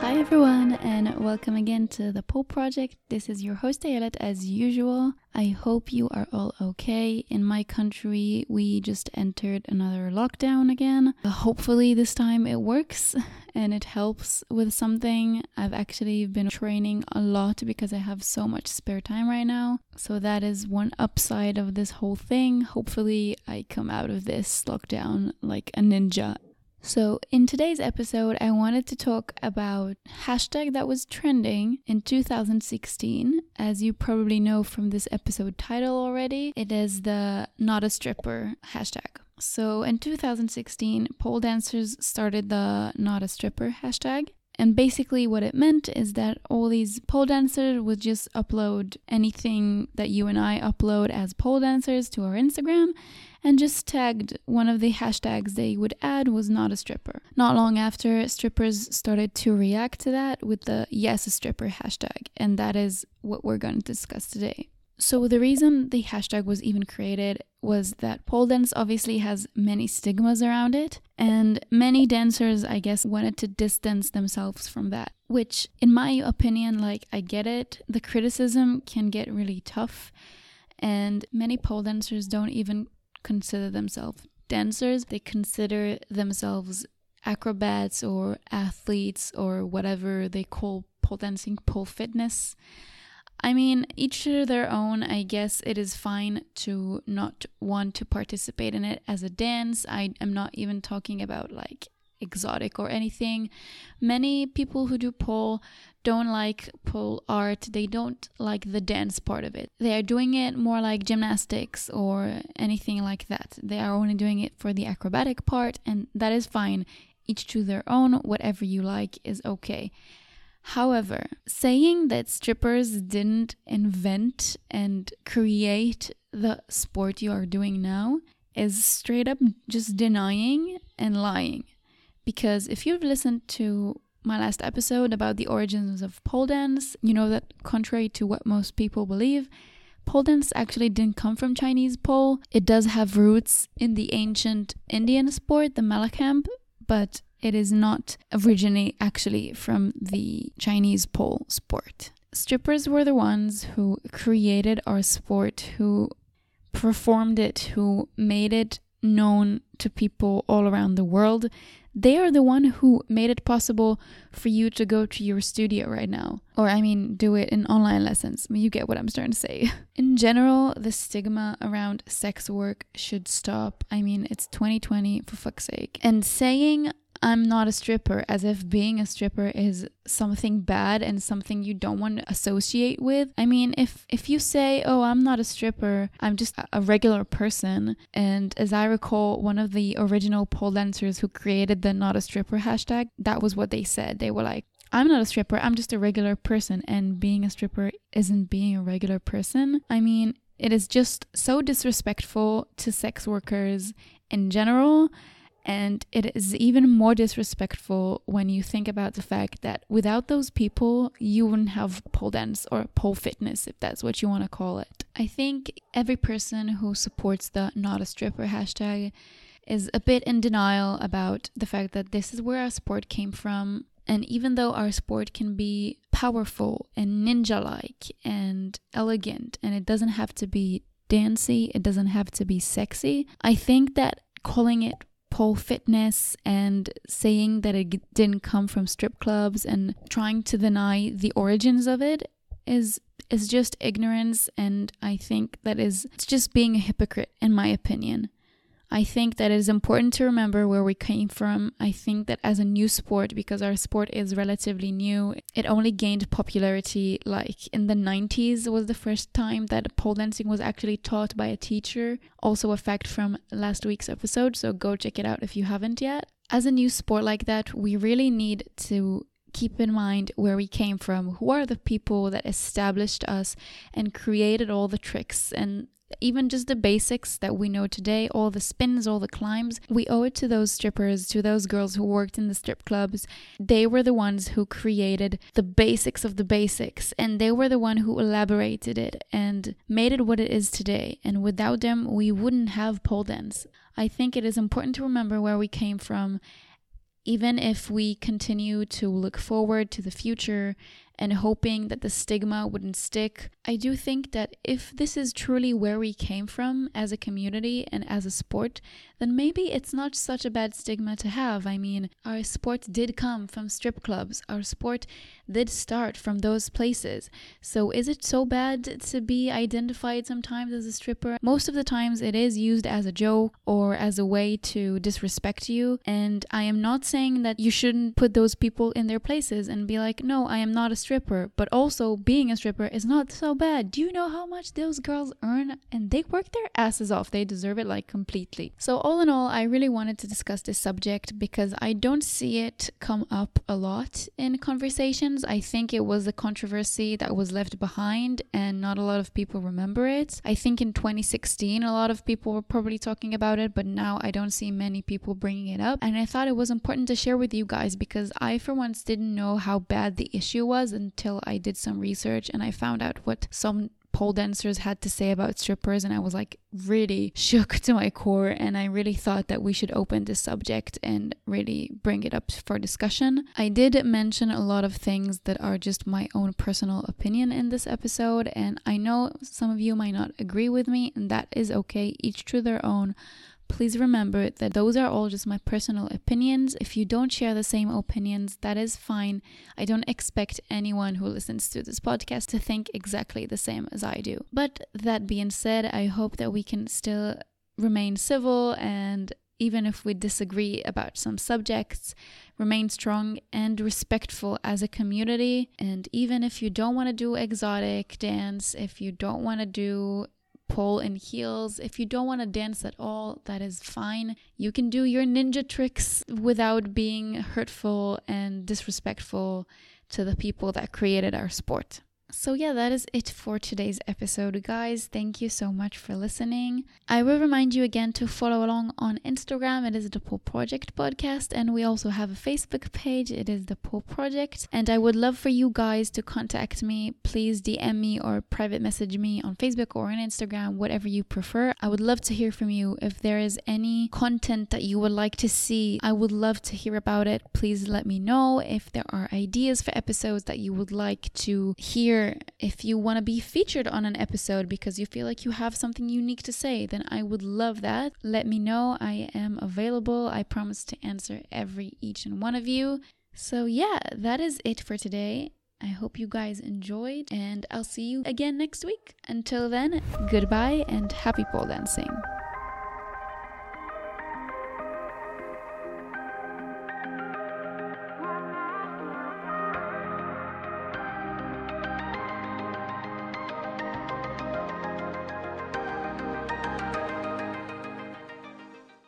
Hi everyone, and welcome again to the Pole Project. This is your host Ayelet as usual. I hope you are all okay. In my country, we just entered another lockdown again. Hopefully, this time it works and it helps with something. I've actually been training a lot because I have so much spare time right now. So, that is one upside of this whole thing. Hopefully, I come out of this lockdown like a ninja so, in today's episode, I wanted to talk about hashtag that was trending in 2016. As you probably know from this episode title already, it is the not a stripper hashtag. So, in 2016, pole dancers started the not a stripper hashtag. And basically, what it meant is that all these pole dancers would just upload anything that you and I upload as pole dancers to our Instagram and just tagged one of the hashtags they would add was not a stripper. Not long after, strippers started to react to that with the yes a stripper hashtag, and that is what we're going to discuss today. So, the reason the hashtag was even created was that pole dance obviously has many stigmas around it, and many dancers, I guess, wanted to distance themselves from that. Which, in my opinion, like, I get it. The criticism can get really tough, and many pole dancers don't even consider themselves dancers, they consider themselves acrobats or athletes or whatever they call pole dancing, pole fitness. I mean, each to their own. I guess it is fine to not want to participate in it as a dance. I am not even talking about like exotic or anything. Many people who do pole don't like pole art, they don't like the dance part of it. They are doing it more like gymnastics or anything like that. They are only doing it for the acrobatic part, and that is fine. Each to their own, whatever you like is okay. However, saying that strippers didn't invent and create the sport you are doing now is straight up just denying and lying. Because if you've listened to my last episode about the origins of pole dance, you know that contrary to what most people believe, pole dance actually didn't come from Chinese pole. It does have roots in the ancient Indian sport, the Mallakhamb, but it is not originally actually from the Chinese pole sport. Strippers were the ones who created our sport, who performed it, who made it known to people all around the world they are the one who made it possible for you to go to your studio right now. Or, I mean, do it in online lessons. You get what I'm trying to say. In general, the stigma around sex work should stop. I mean, it's 2020, for fuck's sake. And saying I'm not a stripper, as if being a stripper is something bad and something you don't want to associate with. I mean, if if you say, "Oh, I'm not a stripper, I'm just a regular person," and as I recall, one of the original pole dancers who created the "not a stripper" hashtag, that was what they said. They were like, I'm not a stripper, I'm just a regular person, and being a stripper isn't being a regular person. I mean, it is just so disrespectful to sex workers in general and it is even more disrespectful when you think about the fact that without those people, you wouldn't have pole dance or pole fitness, if that's what you want to call it. I think every person who supports the not a stripper hashtag is a bit in denial about the fact that this is where our sport came from. And even though our sport can be powerful and ninja like and elegant, and it doesn't have to be dancey, it doesn't have to be sexy, I think that calling it pole fitness and saying that it didn't come from strip clubs and trying to deny the origins of it is is just ignorance and I think that is it's just being a hypocrite in my opinion. I think that it is important to remember where we came from. I think that as a new sport, because our sport is relatively new, it only gained popularity like in the 90s was the first time that pole dancing was actually taught by a teacher. Also, a fact from last week's episode, so go check it out if you haven't yet. As a new sport like that, we really need to keep in mind where we came from, who are the people that established us and created all the tricks and even just the basics that we know today, all the spins, all the climbs, we owe it to those strippers, to those girls who worked in the strip clubs. They were the ones who created the basics of the basics, and they were the one who elaborated it and made it what it is today. And without them, we wouldn't have pole dance. I think it is important to remember where we came from even if we continue to look forward to the future and hoping that the stigma wouldn't stick. I do think that if this is truly where we came from as a community and as a sport, then maybe it's not such a bad stigma to have. I mean, our sport did come from strip clubs, our sport did start from those places. So is it so bad to be identified sometimes as a stripper? Most of the times it is used as a joke or as a way to disrespect you. And I am not saying that you shouldn't put those people in their places and be like, no, I am not a stripper stripper, but also being a stripper is not so bad. Do you know how much those girls earn? And they work their asses off. They deserve it like completely. So, all in all, I really wanted to discuss this subject because I don't see it come up a lot in conversations. I think it was a controversy that was left behind and not a lot of people remember it. I think in 2016, a lot of people were probably talking about it, but now I don't see many people bringing it up. And I thought it was important to share with you guys because I, for once, didn't know how bad the issue was until I did some research and I found out what some pole dancers had to say about strippers and I was like really shook to my core and I really thought that we should open this subject and really bring it up for discussion. I did mention a lot of things that are just my own personal opinion in this episode and I know some of you might not agree with me and that is okay each to their own please remember that those are all just my personal opinions. If you don't share the same opinions, that is fine. I don't expect anyone who listens to this podcast to think exactly the same as I do. But that being said, I hope that we can still remain civil and even if we disagree about some subjects, remain strong and respectful as a community. And even if you don't want to do exotic dance, if you don't want to do pole in heels. If you don't want to dance at all, that is fine. You can do your ninja tricks without being hurtful and disrespectful to the people that created our sport. So, yeah, that is it for today's episode, guys. Thank you so much for listening. I will remind you again to follow along on Instagram. It is the Pole Project Podcast, and we also have a Facebook page. It is the Pole Project. And I would love for you guys to contact me. Please DM me or private message me on Facebook or on Instagram, whatever you prefer. I would love to hear from you. If there is any content that you would like to see, I would love to hear about it. Please let me know if there are ideas for episodes that you would like to hear if you want to be featured on an episode because you feel like you have something unique to say, then I would love that. Let me know. I am available. I promise to answer every each and one of you. So, yeah, that is it for today. I hope you guys enjoyed, and I'll see you again next week. Until then, goodbye and happy pole dancing.